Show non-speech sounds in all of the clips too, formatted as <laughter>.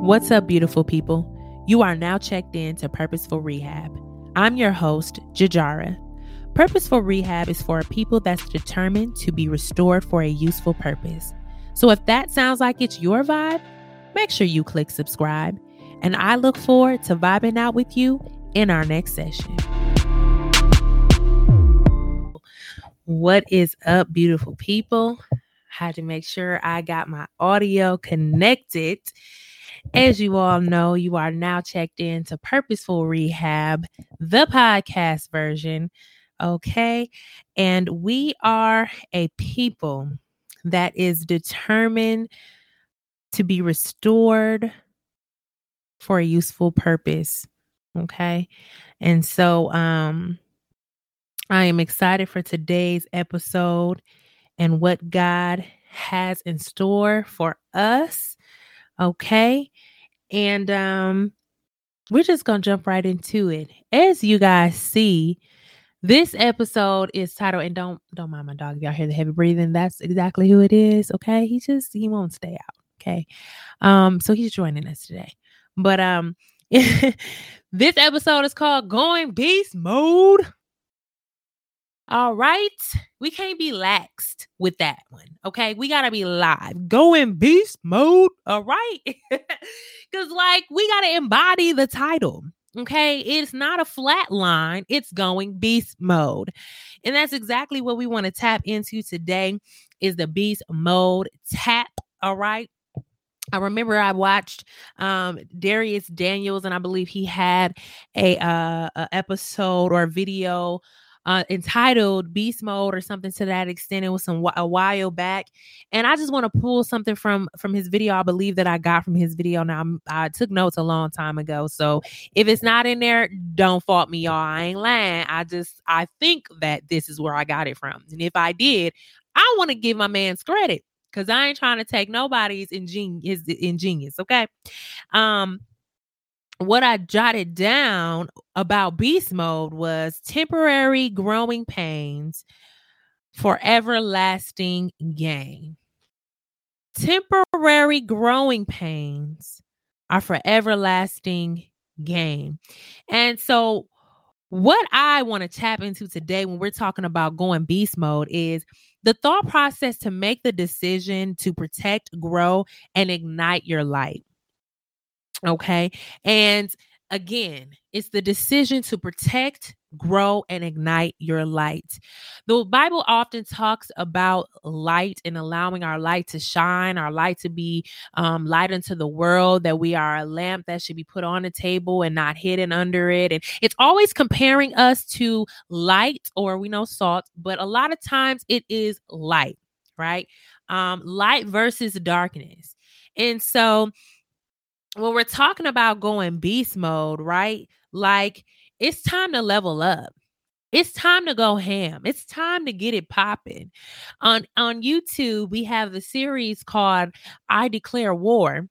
What's up, beautiful people? You are now checked in to Purposeful Rehab. I'm your host, Jajara. Purposeful Rehab is for people that's determined to be restored for a useful purpose. So if that sounds like it's your vibe, make sure you click subscribe. And I look forward to vibing out with you in our next session. What is up, beautiful people? Had to make sure I got my audio connected. As you all know, you are now checked in to Purposeful Rehab, the podcast version. Okay. And we are a people that is determined to be restored for a useful purpose. Okay. And so um I am excited for today's episode and what God has in store for us. Okay. And um we're just going to jump right into it. As you guys see, this episode is titled and don't don't mind my dog if y'all hear the heavy breathing. That's exactly who it is, okay? He just he won't stay out, okay? Um so he's joining us today. But um <laughs> this episode is called Going Beast Mode. All right. We can't be laxed with that one. Okay. We got to be live. Go in beast mode. All right. <laughs> Because, like, we got to embody the title. Okay. It's not a flat line, it's going beast mode. And that's exactly what we want to tap into today is the beast mode tap. All right. I remember I watched um, Dharius Daniels, and I believe he had a, uh, a episode or a video uh, entitled Beast Mode or something to that extent. It was some a while back, and I just want to pull something from from his video. I believe that I got from his video. Now I'm, i took notes a long time ago, so if it's not in there, don't fault me, y'all. I ain't lying. I just I think that this is where I got it from, and if I did, I want to give my man's credit because I ain't trying to take nobody's ingenious ingenious. Okay, um what I jotted down about beast mode was temporary growing pains for everlasting gain. Temporary growing pains are for everlasting gain. And so, what I want to tap into today when we're talking about going beast mode is the thought process to make the decision to protect, grow, and ignite your light. Okay. And again, it's the decision to protect, grow, and ignite your light. The Bible often talks about light and allowing our light to shine, our light to be um, light into the world, that we are a lamp that should be put on a table and not hidden under it. And it's always comparing us to light, or we know salt, but a lot of times it is light, right? Um, light versus darkness. And so, when we're talking about going beast mode, right? Like it's time to level up. It's time to go ham. It's time to get it popping. On on YouTube, we have the series called I Declare War.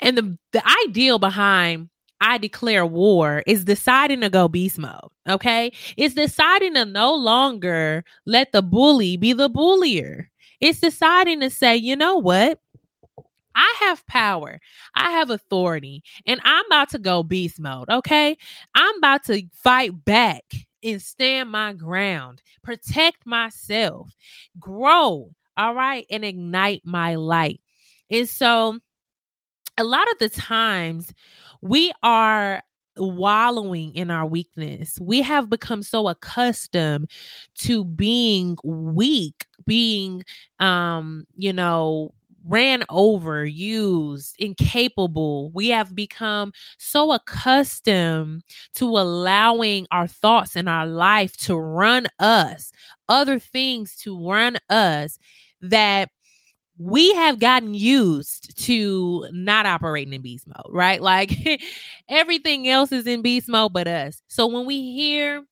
And the, the ideal behind I declare war is deciding to go beast mode. Okay. It's deciding to no longer let the bully be the bullier. It's deciding to say, you know what? I have power, I have authority, and I'm about to go beast mode. Okay. I'm about to fight back and stand my ground, protect myself, grow. All right. And ignite my light. And so, a lot of the times, we are wallowing in our weakness. We have become so accustomed to being weak, being um, you know, ran over, used, incapable. We have become so accustomed to allowing our thoughts in our life to run us, other things to run us, that we have gotten used to not operating in beast mode, right? Like <laughs> everything else is in beast mode but us. So when we hear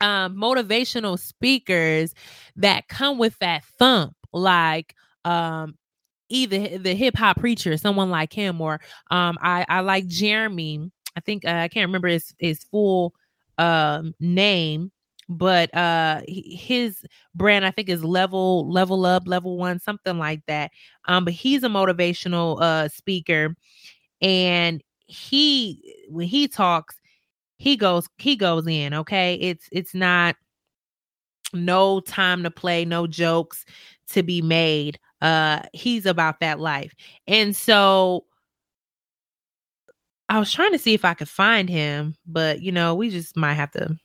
um, motivational speakers that come with that thump, like um, either the hip hop preacher, someone like him, or um, I I like Jeremy. I think uh, I can't remember his his full um name, but uh his brand I think is level level up level one something like that. Um, but he's a motivational uh speaker, and he when he talks, he goes he goes in, okay? It's it's not no time to play, no jokes to be made. Uh he's about that life. And so I was trying to see if I could find him, but you know, we just might have to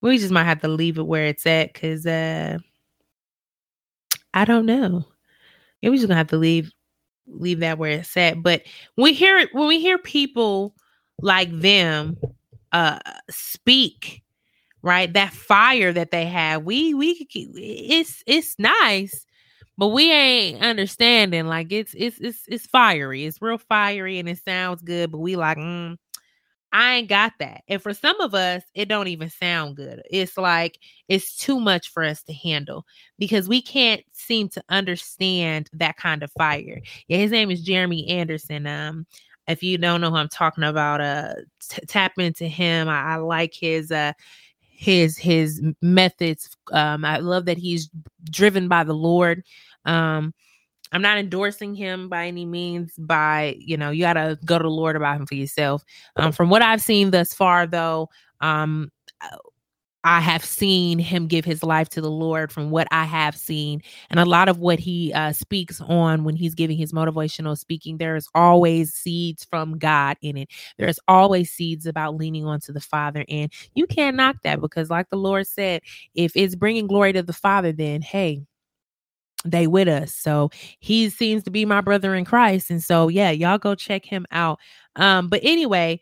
we just might have to leave it where it's at cuz uh I don't know. Yeah, we just gonna have to leave leave that where it's at. But we hear when we hear people like them uh speak, right? That fire that they have, we we it's it's nice, but we ain't understanding. Like it's it's it's it's fiery. It's real fiery and it sounds good, but we like, mm, I ain't got that. And for some of us, it don't even sound good. It's like it's too much for us to handle because we can't seem to understand that kind of fire. Yeah, his name is Jeremy Anderson. Um, if you don't know who I'm talking about, uh, t- tap into him. I, I like his uh his his methods. Um, I love that he's driven by the Lord. Um, I'm not endorsing him by any means. By you know, you got to go to the Lord about him for yourself. Um, from what I've seen thus far, though, um, I have seen him give his life to the Lord from what I have seen. And a lot of what he uh, speaks on when he's giving his motivational speaking, there's always seeds from God in it. There's always seeds about leaning onto the Father. And you can't knock that because, like the Lord said, if it's bringing glory to the Father, then hey, they with us. So he seems to be my brother in Christ. And so yeah, y'all go check him out. Um, but anyway,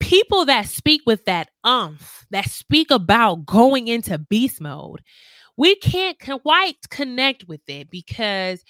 people that speak with that umph, that speak about going into beast mode, we can't quite connect with it because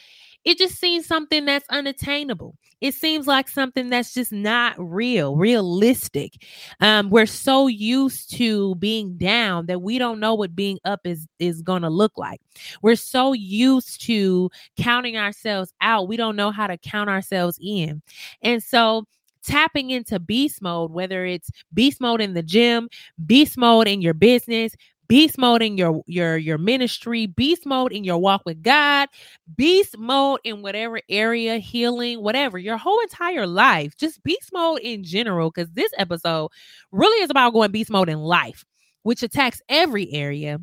it just seems something that's unattainable. It seems like something that's just not real, realistic. Um, we're so used to being down that we don't know what being up is is gonna look like. We're so used to counting ourselves out. We don't know how to count ourselves in. And so tapping into beast mode, whether it's beast mode in the gym, beast mode in your business, beast mode in your your your ministry beast mode in your walk with god beast mode in whatever area healing whatever your whole entire life just beast mode in general because this episode really is about going beast mode in life which attacks every area.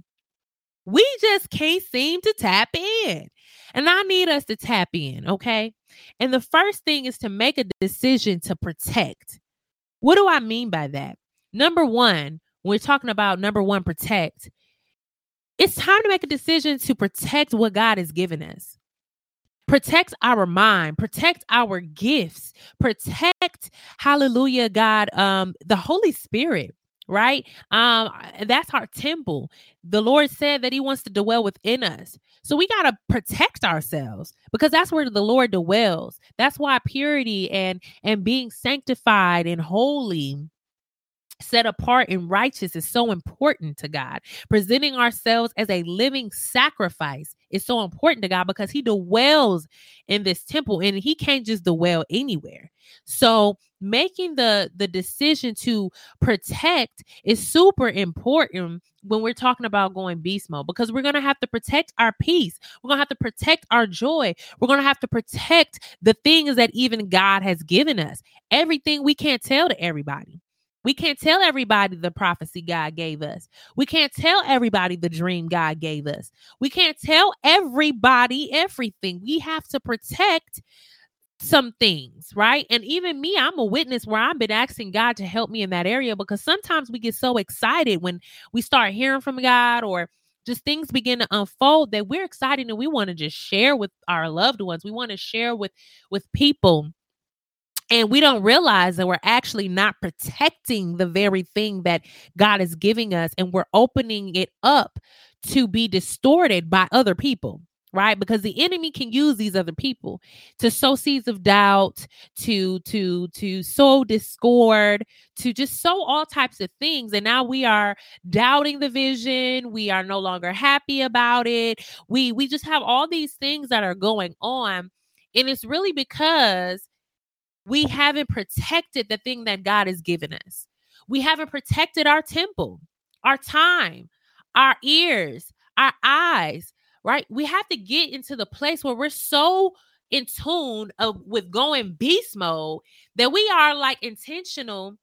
We just can't seem to tap in and i need us to tap in okay and the first thing is to make a decision to protect what do i mean by that number one we're talking about number one, protect. It's time to make a decision to protect what God has given us. Protect our mind, protect our gifts, protect, hallelujah, God, um, the Holy Spirit right? Um that's our temple. The lord said that he wants to dwell within us. So we got to protect ourselves because that's where the lord dwells. That's why purity and and being sanctified and holy set apart and righteous is so important to God. Presenting ourselves as a living sacrifice is so important to God because He dwells in this temple and He can't just dwell anywhere. So making the the decision to protect is super important when we're talking about going beast mode because we're going to have to protect our peace. We're going to have to protect our joy. We're going to have to protect the things that even God has given us. Everything we can't tell to everybody. We can't tell everybody the prophecy God gave us. We can't tell everybody the dream God gave us. We can't tell everybody everything. We have to protect some things, right? And even me, I'm a witness where I've been asking God to help me in that area because sometimes we get so excited when we start hearing from God or just things begin to unfold that we're excited and we want to just share with our loved ones. We want to share with with people and we don't realize that we're actually not protecting the very thing that God is giving us, and we're opening it up to be distorted by other people right? Because the enemy can use these other people to sow seeds of doubt to to to sow discord to just sow all types of things. And now we are doubting the vision. We are no longer happy about it. We we just have all these things that are going on. And it's really because we haven't protected the thing that God has given us. We haven't protected our temple, our time, our ears, our eyes, right? We have to get into the place where we're so in tune of with going beast mode that we are like intentional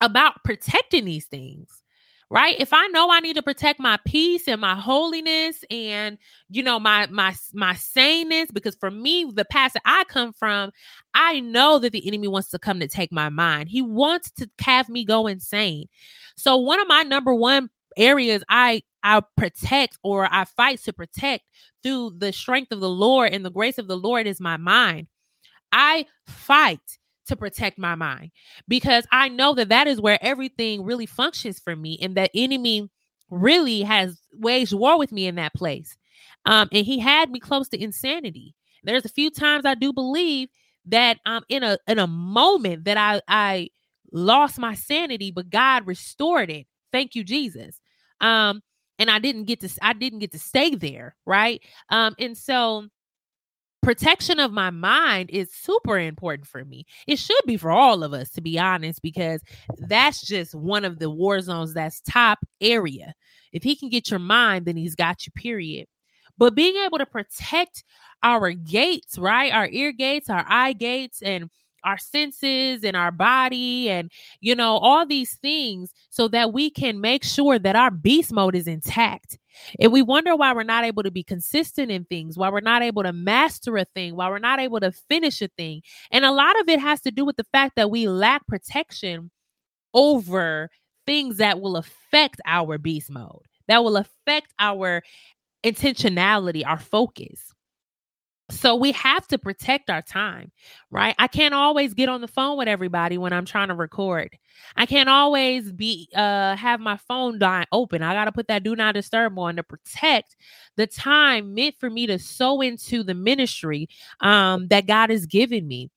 about protecting these things right? If i know i need to protect my peace and my holiness and you know my my my saneness because for me the past that i come from i know that the enemy wants to come to take my mind. He wants to have me go insane. So one of my number one areas i i protect or i fight to protect through the strength of the lord and the grace of the lord is my mind. I fight to protect my mind because I know that that is where everything really functions for me and that enemy really has waged war with me in that place. Um, and he had me close to insanity. There's a few times I do believe that um in a in a moment that I I lost my sanity, but God restored it. Thank you, Jesus. Um, and I didn't get to I didn't get to stay there, right? Um, and so protection of my mind is super important for me. It should be for all of us, to be honest, because that's just one of the war zones that's top area. If he can get your mind, then he's got you, period. But being able to protect our gates, right? Our ear gates, our eye gates, and our senses and our body and you know all these things so that we can make sure that our beast mode is intact and we wonder why we're not able to be consistent in things why we're not able to master a thing why we're not able to finish a thing. And a lot of it has to do with the fact that we lack protection over things that will affect our beast mode that will affect our intentionality our focus so we have to protect our time, right? I can't always get on the phone with everybody when I'm trying to record. I can't always be uh have my phone die open. I got to put that do not disturb on to protect the time meant for me to sow into the ministry um that God has given me.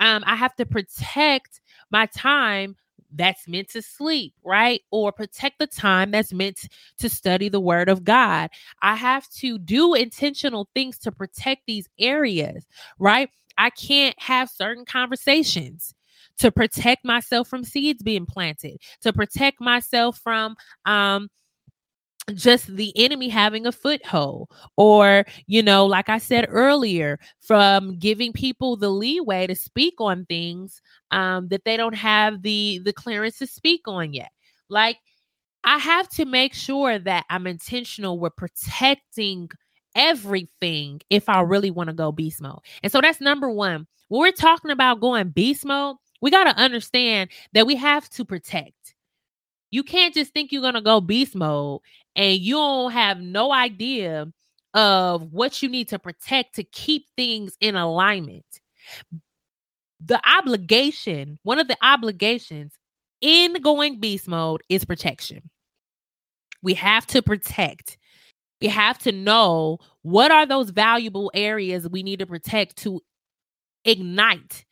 Um I have to protect my time that's meant to sleep, right? Or protect the time that's meant to study the word of God. I have to do intentional things to protect these areas, right? I can't have certain conversations to protect myself from seeds being planted, to protect myself from um just the enemy having a foothold or you know like i said earlier from giving people the leeway to speak on things um, that they don't have the the clearance to speak on yet. Like i have to make sure that i'm intentional with protecting everything if i really want to go beast mode. And so that's number one. When we're talking about going beast mode we got to understand that we have to protect you can't just think you're to go beast mode and you don't have no idea of what you need to protect to keep things in alignment. The obligation, one of the obligations in going beast mode is protection. We have to protect. We have to know what are those valuable areas we need to protect to ignite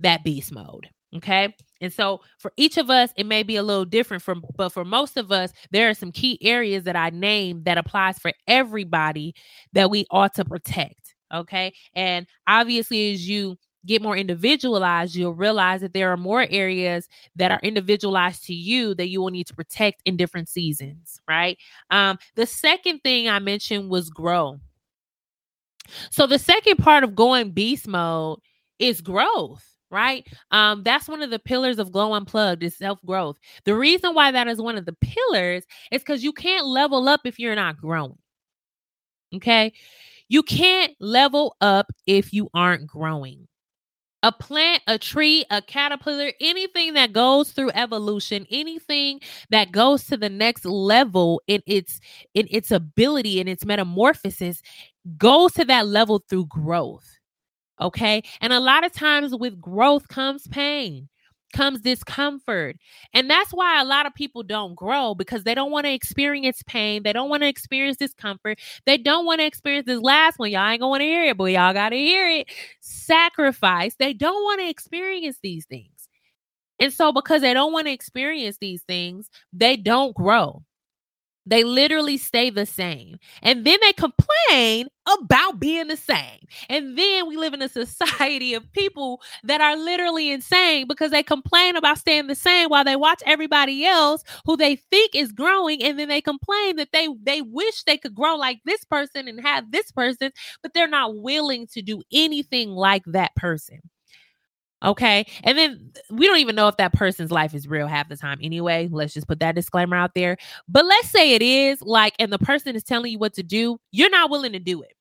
that beast mode. Okay. And so for each of us, it may be a little different from, but for most of us, there are some key areas that I named that applies for everybody that we ought to protect. Okay. And obviously, as you get more individualized, you'll realize that there are more areas that are individualized to you that you will need to protect in different seasons, right? Um, the second thing I mentioned was grow. So the second part of going beast mode is growth right? Um, that's one of the pillars of Glow Unplugged is self growth. The reason why that is one of the pillars is because you can't level up if you're not growing. Okay, you can't level up if you aren't growing. A plant, a tree, a caterpillar, anything that goes through evolution, anything that goes to the next level in its in its ability and its metamorphosis goes to that level through growth. Okay. And a lot of times with growth comes pain, comes discomfort. And that's why a lot of people don't grow because they don't want to experience pain. They don't want to experience discomfort. They don't want to experience this last one. Y'all ain't going to hear it, but y'all got to hear it. Sacrifice. They don't want to experience these things. And so, because they don't want to experience these things, they don't grow. They literally stay the same. And then they complain about being the same. And then we live in a society of people that are literally insane because they complain about staying the same while they watch everybody else who they think is growing and then they complain that they they wish they could grow like this person and have this person, but they're not willing to do anything like that person. Okay. And then we don't even know if that person's life is real half the time anyway. Let's just put that disclaimer out there. But let's say it is like, and the person is telling you what to do, you're not willing to do it.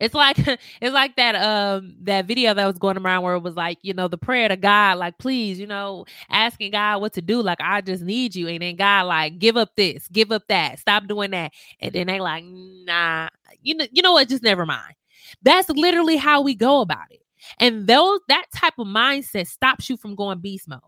It's like <laughs> it's like that um that video that was going around where it was like, you know, the prayer to God, like, please, you know, asking God what to do. Like, I just need you. And then God, like, give up this, give up that, stop doing that. And then they like, nah, you know, you know what? Just never mind. That's literally how we go about it. And those that type of mindset stops you from going beast mode.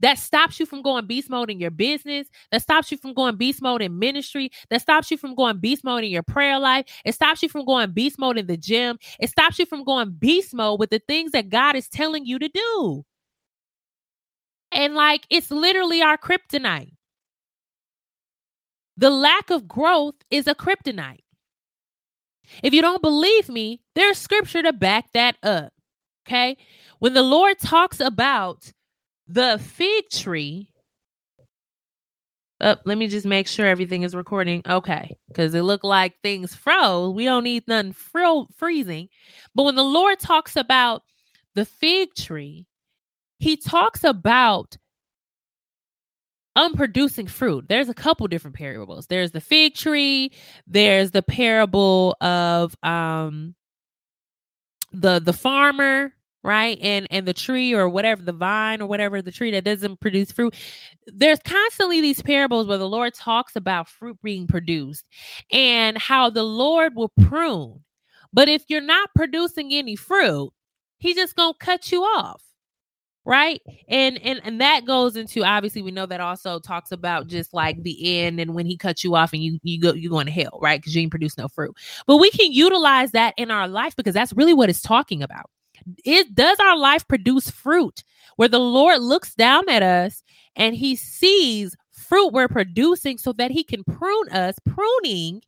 That stops you from going beast mode in your business. That stops you from going beast mode in ministry. That stops you from going beast mode in your prayer life. It stops you from going beast mode in the gym. It stops you from going beast mode with the things that God is telling you to do. And like it's literally our kryptonite. The lack of growth is a kryptonite. If you don't believe me, there's scripture to back that up. Okay. When the Lord talks about the fig tree, uh, let me just make sure everything is recording. Okay. Because it looked like things froze. We don't need nothing fro- freezing. But when the Lord talks about the fig tree, he talks about unproducing fruit. There's a couple different parables. There's the fig tree, there's the parable of um the the farmer right and and the tree or whatever the vine or whatever the tree that doesn't produce fruit there's constantly these parables where the lord talks about fruit being produced and how the lord will prune. But if you're not producing any fruit he's just gonna cut you off right and and and that goes into obviously we know that also talks about just like the end and when he cuts you off and you you go you're going to hell right because you produce no fruit but we can utilize that in our life because that's really what it's talking about it does our life produce fruit where the Lord looks down at us and he sees fruit we're producing so that he can prune us. Pruning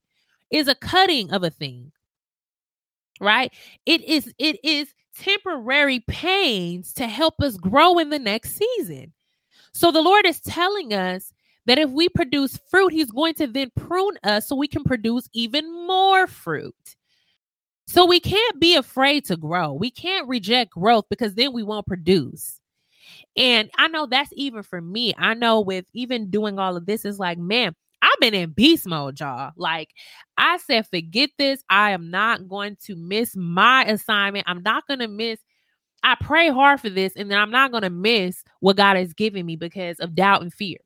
is a cutting of a thing. Right? It is it is temporary pains to help us grow in the next season. So the Lord is telling us that if we produce fruit, He's going to then prune us so we can produce even more fruit. So we can't be afraid to grow. We can't reject growth because then we won't produce. And I know that's even for me. I know with even doing all of this, is like, man, I've been in beast mode, y'all. Like I said, forget this. I am not going to miss my assignment. I'm not going to miss. I pray hard for this, and then I'm not going to miss what God has given me because of doubt and fear.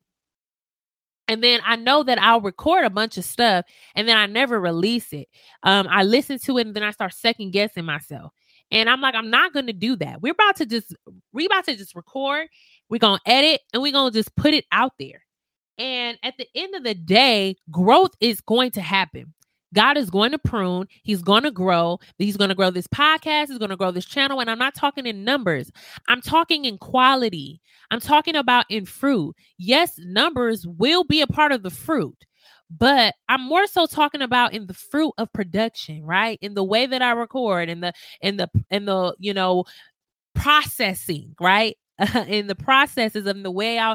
And then I know that I'll record a bunch of stuff and then I never release it. Um, I listen to it and then I start second guessing myself. And I'm like, I'm not gonna do that. We're about to just we're about to just record, we're gonna edit, and we're gonna just put it out there. And at the end of the day, growth is going to happen. God is going to prune. He's going to grow. He's going to grow this podcast. He's going to grow this channel. And I'm not talking in numbers, I'm talking in quality. I'm talking about in fruit. Yes, numbers will be a part of the fruit, but I'm more so talking about in the fruit of production, right? In the way that I record, in the in the in the you know processing, right? <laughs> in the processes of the way I,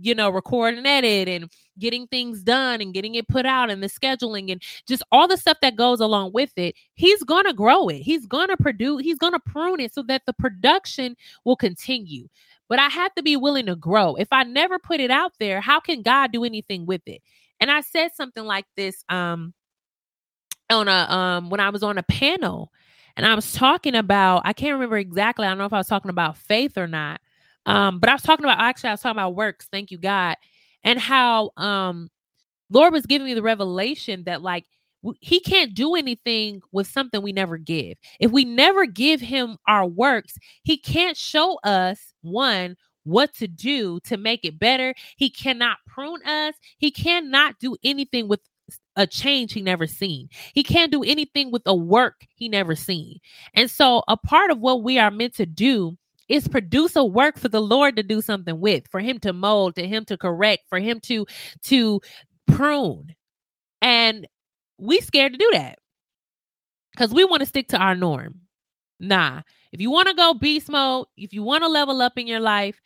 you know, record and edit and getting things done and getting it put out and the scheduling and just all the stuff that goes along with it, he's going to grow it. He's going to produce, he's going to prune it so that the production will continue. But I have to be willing to grow. If I never put it out there, how can God do anything with it? And I said something like this um on a um when I was on a panel and I was talking about I can't remember exactly. I don't know if I was talking about faith or not um, but I was talking about actually I was talking about works, thank you God, and how um Lord was giving me the revelation that like he can't do anything with something we never give. If we never give him our works, he can't show us one what to do to make it better. He cannot prune us. He cannot do anything with a change he never seen. He can't do anything with a work he never seen. And so a part of what we are meant to do it's produce a work for the Lord to do something with, for him to mold, to him to correct, for him to to prune. And we scared to do that because we want to stick to our norm. Nah, if you want to go beast mode, if you want to level up in your life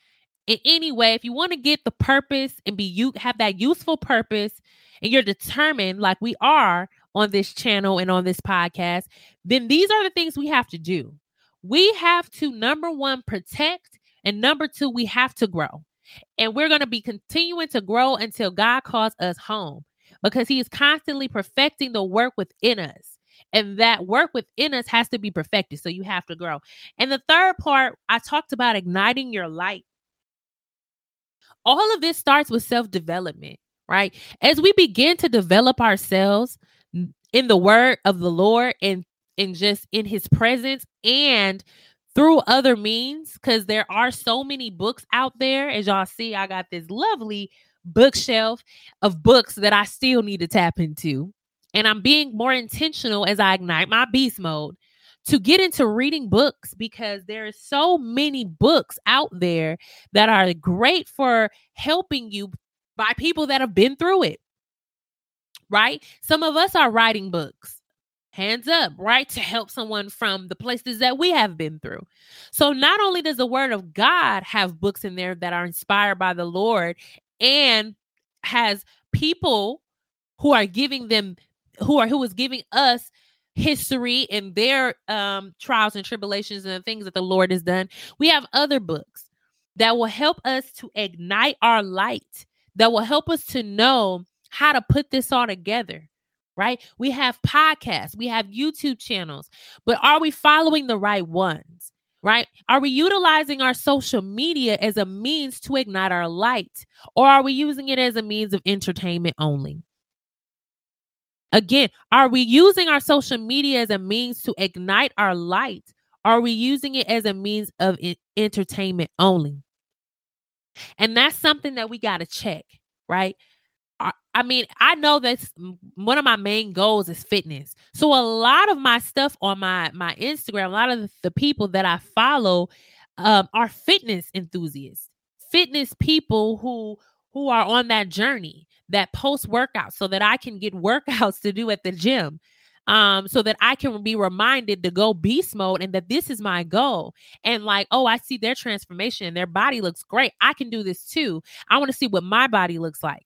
in any way, if you want to get the purpose and be you have that useful purpose and you're determined like we are on this channel and on this podcast, then these are the things we have to do. We have to number 1 protect and number 2 we have to grow. And we're going to be continuing to grow until God calls us home because he is constantly perfecting the work within us and that work within us has to be perfected. So you have to grow. And the third part, I talked about igniting your light. All of this starts with self development, right? As we begin to develop ourselves in the word of the Lord and and just in his presence and through other means because there are so many books out there as y'all see i got this lovely bookshelf of books that i still need to tap into and I'm being more intentional as I ignite my beast mode to get into reading books because there are so many books out there that are great for helping you by people that have been through it. Right? Some of us are writing books. Hands up, right? To help someone from the places that we have been through. So, not only does the Word of God have books in there that are inspired by the Lord and has people who are giving them who are who is giving us history and their um trials and tribulations and the things that the Lord has done. We have other books that will help us to ignite our light, that will help us to know how to put this all together. Right? We have podcasts, we have YouTube channels, but are we following the right ones? Right? Are we utilizing our social media as a means to ignite our light, or are we using it as a means of entertainment only? Again, are we using our social media as a means to ignite our light? Are we using it as a means of entertainment only? And that's something that we got to check, right? I mean, I know that one of my main goals is fitness. So a lot of my stuff on my my Instagram, a lot of the people that I follow um, are fitness enthusiasts, fitness people who who are on that journey that post workout so that I can get <laughs> workouts to do at the gym. Um, so that I can be reminded to go beast mode and that this is my goal. And like, oh, I see their transformation, their body looks great. I can do this too. I want to see what my body looks like.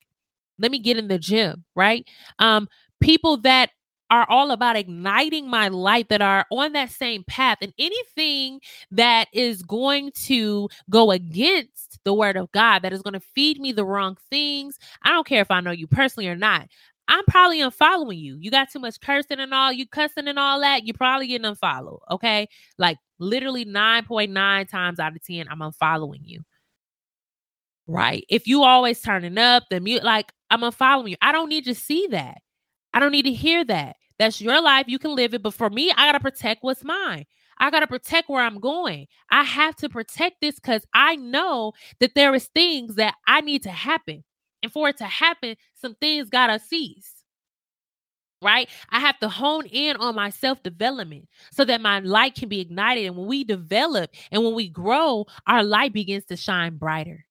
Let me get in the gym, right? Um, people that are all about igniting my light that are on that same path and anything that is going to go against the word of God that is going to feed me the wrong things. I don't care if I know you personally or not. I'm probably unfollowing you. You got too much cursing and all, you cussing and all that. You're probably getting unfollowed. Okay. Like literally 9.9 times out of 10, I'm unfollowing you. Right. If you always turning up the mute, like I'm unfollowing you. I don't need to see that. I don't need to hear that. That's your life. You can live it. But for me, I got to protect what's mine. I got to protect where I'm going. I have to protect this because I know that there is things that I need to happen. And for it to happen, some things got to cease. Right? I have to hone in on my self development so that my light can be ignited. And when we develop and when we grow, our light begins to shine brighter.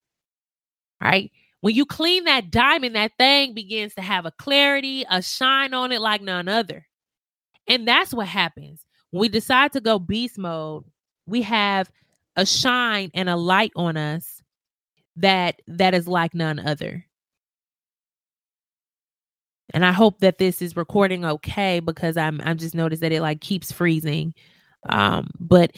Right? When you clean that diamond, that thing begins to have a clarity, a shine on it like none other. And that's what happens. When we decide to go beast mode, we have a shine and a light on us that that is like none other. And I hope that this is recording okay because I'm I'm just noticed that it like keeps freezing. Um but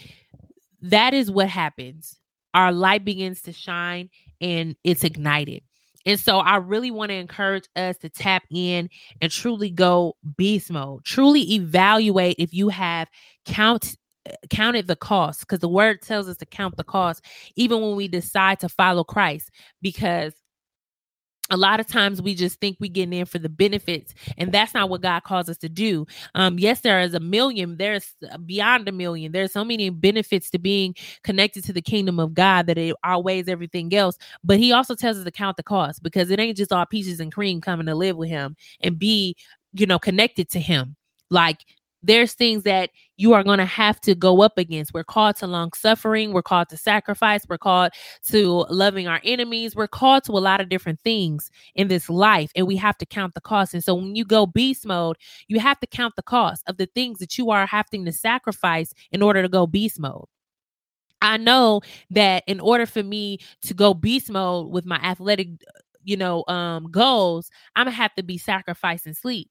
that is what happens. Our light begins to shine and it's ignited. And so I really want to encourage us to tap in and truly go beast mode. Truly evaluate if you have count uh, counted the cost because the word tells us to count the cost even when we decide to follow Christ because a lot of times we just think we're getting in for the benefits and that's not what god calls us to do. Um yes there is a million there's beyond a million. There's so many benefits to being connected to the kingdom of god that it outweighs everything else. But he also tells us to count the cost because it ain't just all peaches and cream coming to live with him and be you know connected to him. Like there's things that you are going to have to go up against. We're called to long suffering. We're called to sacrifice. We're called to loving our enemies. We're called to a lot of different things in this life, and we have to count the cost. And so when you go beast mode, you have to count the cost of the things that you are having to sacrifice in order to go beast mode. I know that in order for me to go beast mode with my athletic, you know, um goals, I'm gonna have to be sacrificing sleep.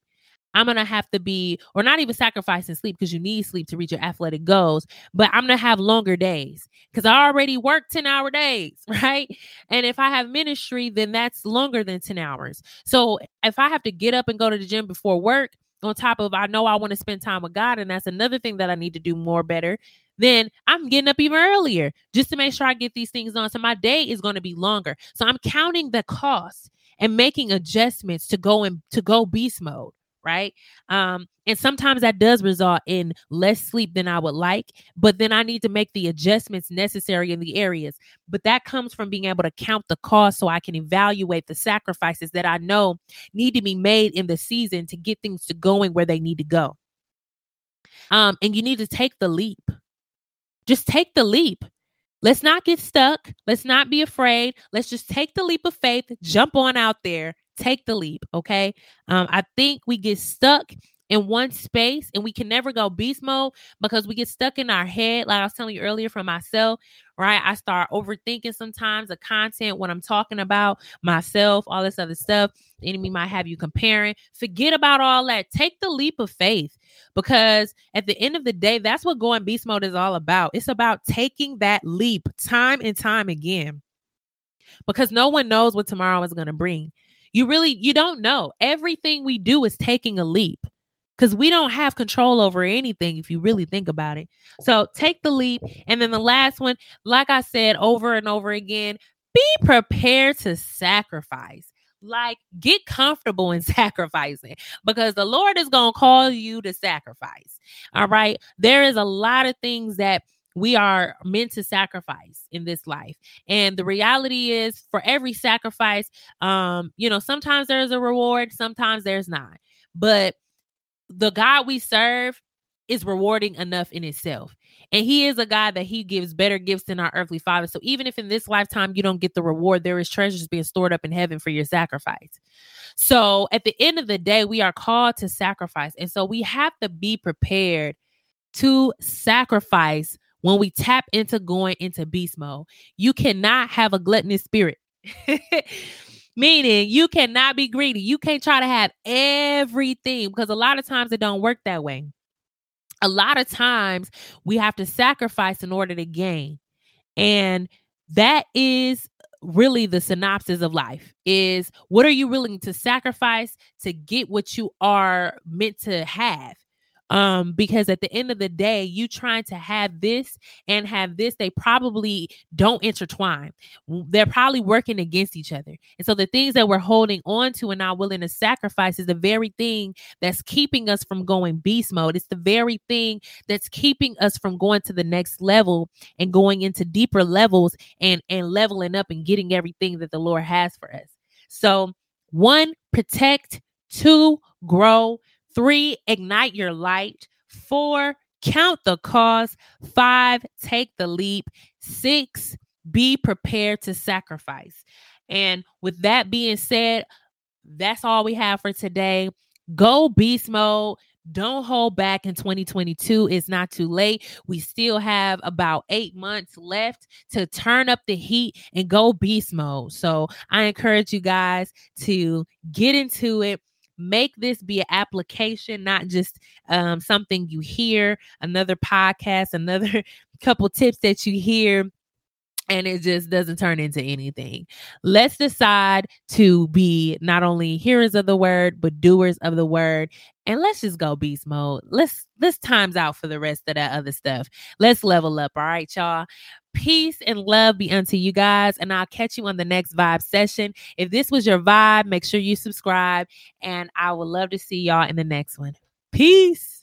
I'm gonna have to be, or not even sacrificing sleep because you need sleep to reach your athletic goals, but I'm gonna have longer days because I already work 10 hour days, <laughs> right? And if I have ministry, then that's longer than 10 hours. So if I have to get up and go to the gym before work, on top of I know I want to spend time with God, and that's another thing that I need to do more better then I'm getting up even earlier just to make sure I get these things done. So my day is to be longer. So I'm counting the cost and making adjustments to go in to go beast mode right um and sometimes that does result in less sleep than i would like but then i need to make the adjustments necessary in the areas but that comes from being able to count the cost so i can evaluate the sacrifices that i know need to be made in the season to get things to going where they need to go um and you need to take the leap just take the leap. Let's not get stuck. Let's not be afraid. Let's just take the leap of faith, jump on out there, take the leap. Okay. Um, I think we get stuck in one space and we can never go beast mode because we get stuck in our head. Like I was telling you earlier from myself, right? I start overthinking sometimes the content, what I'm talking about, myself, all this other stuff. The enemy might have you comparing. Forget about all that. Take the leap of faith because at the end of the day, that's what going beast mode is all about. It's about taking that leap time and time again because no one knows what tomorrow is going to bring. You really you don't know. Everything we do is taking a leap because we don't have control over anything if you really think about it. So take the leap. And then the last one, like I said over and over again, be prepared to sacrifice like get comfortable in <laughs> sacrificing because the Lord is going to call you to sacrifice. All right. There is a lot of things that we are meant to sacrifice in this life. And the reality is for every sacrifice, um, you know, sometimes there's a reward, sometimes there's not. But the God we serve is rewarding enough in itself. And he is a God that he gives better gifts than our earthly father. So even if in this lifetime you don't get the reward, there is treasures being stored up in heaven for your sacrifice. So at the end of the day, we are called to sacrifice. And so we have to be prepared to sacrifice when we tap into going into beast mode. You cannot have a gluttonous spirit. <laughs> Meaning you cannot be greedy. You can't try to have everything because a lot of times it don't work that way a lot of times we have to sacrifice in order to gain. And that is really the synopsis of life is what are you willing to sacrifice to get what you are meant to have um because at the end of the day you trying to have this and have this they probably don't intertwine. They're probably working against each other. And so the things that we're holding on to and not willing to sacrifice is the very thing that's keeping us from going beast mode. It's the very thing that's keeping us from going to the next level and going into deeper levels and and leveling up and getting everything that the lord has for us. So one protect. Two grow Three, ignite your light. Four, count the cost. Five, take the leap. Six, be prepared to sacrifice. And with that being said, that's all we have for today. Go beast mode. Don't hold back in 2022. It's not too late. We still have about eight months left to turn up the heat and go beast mode. So I encourage you guys to get into it make this be an application, not just um, something you hear, another podcast, <laughs> another couple tips that you hear and it just doesn't turn into anything. Let's decide to be not only hearers of the word but doers of the word and let's just go beast mode. Let's let's times out for the rest of that other stuff. Let's level up, all right, y'all. Peace and love be unto you guys and I'll catch you on the next vibe session. If this was your vibe, make sure you subscribe and I would love to see y'all in the next one. Peace.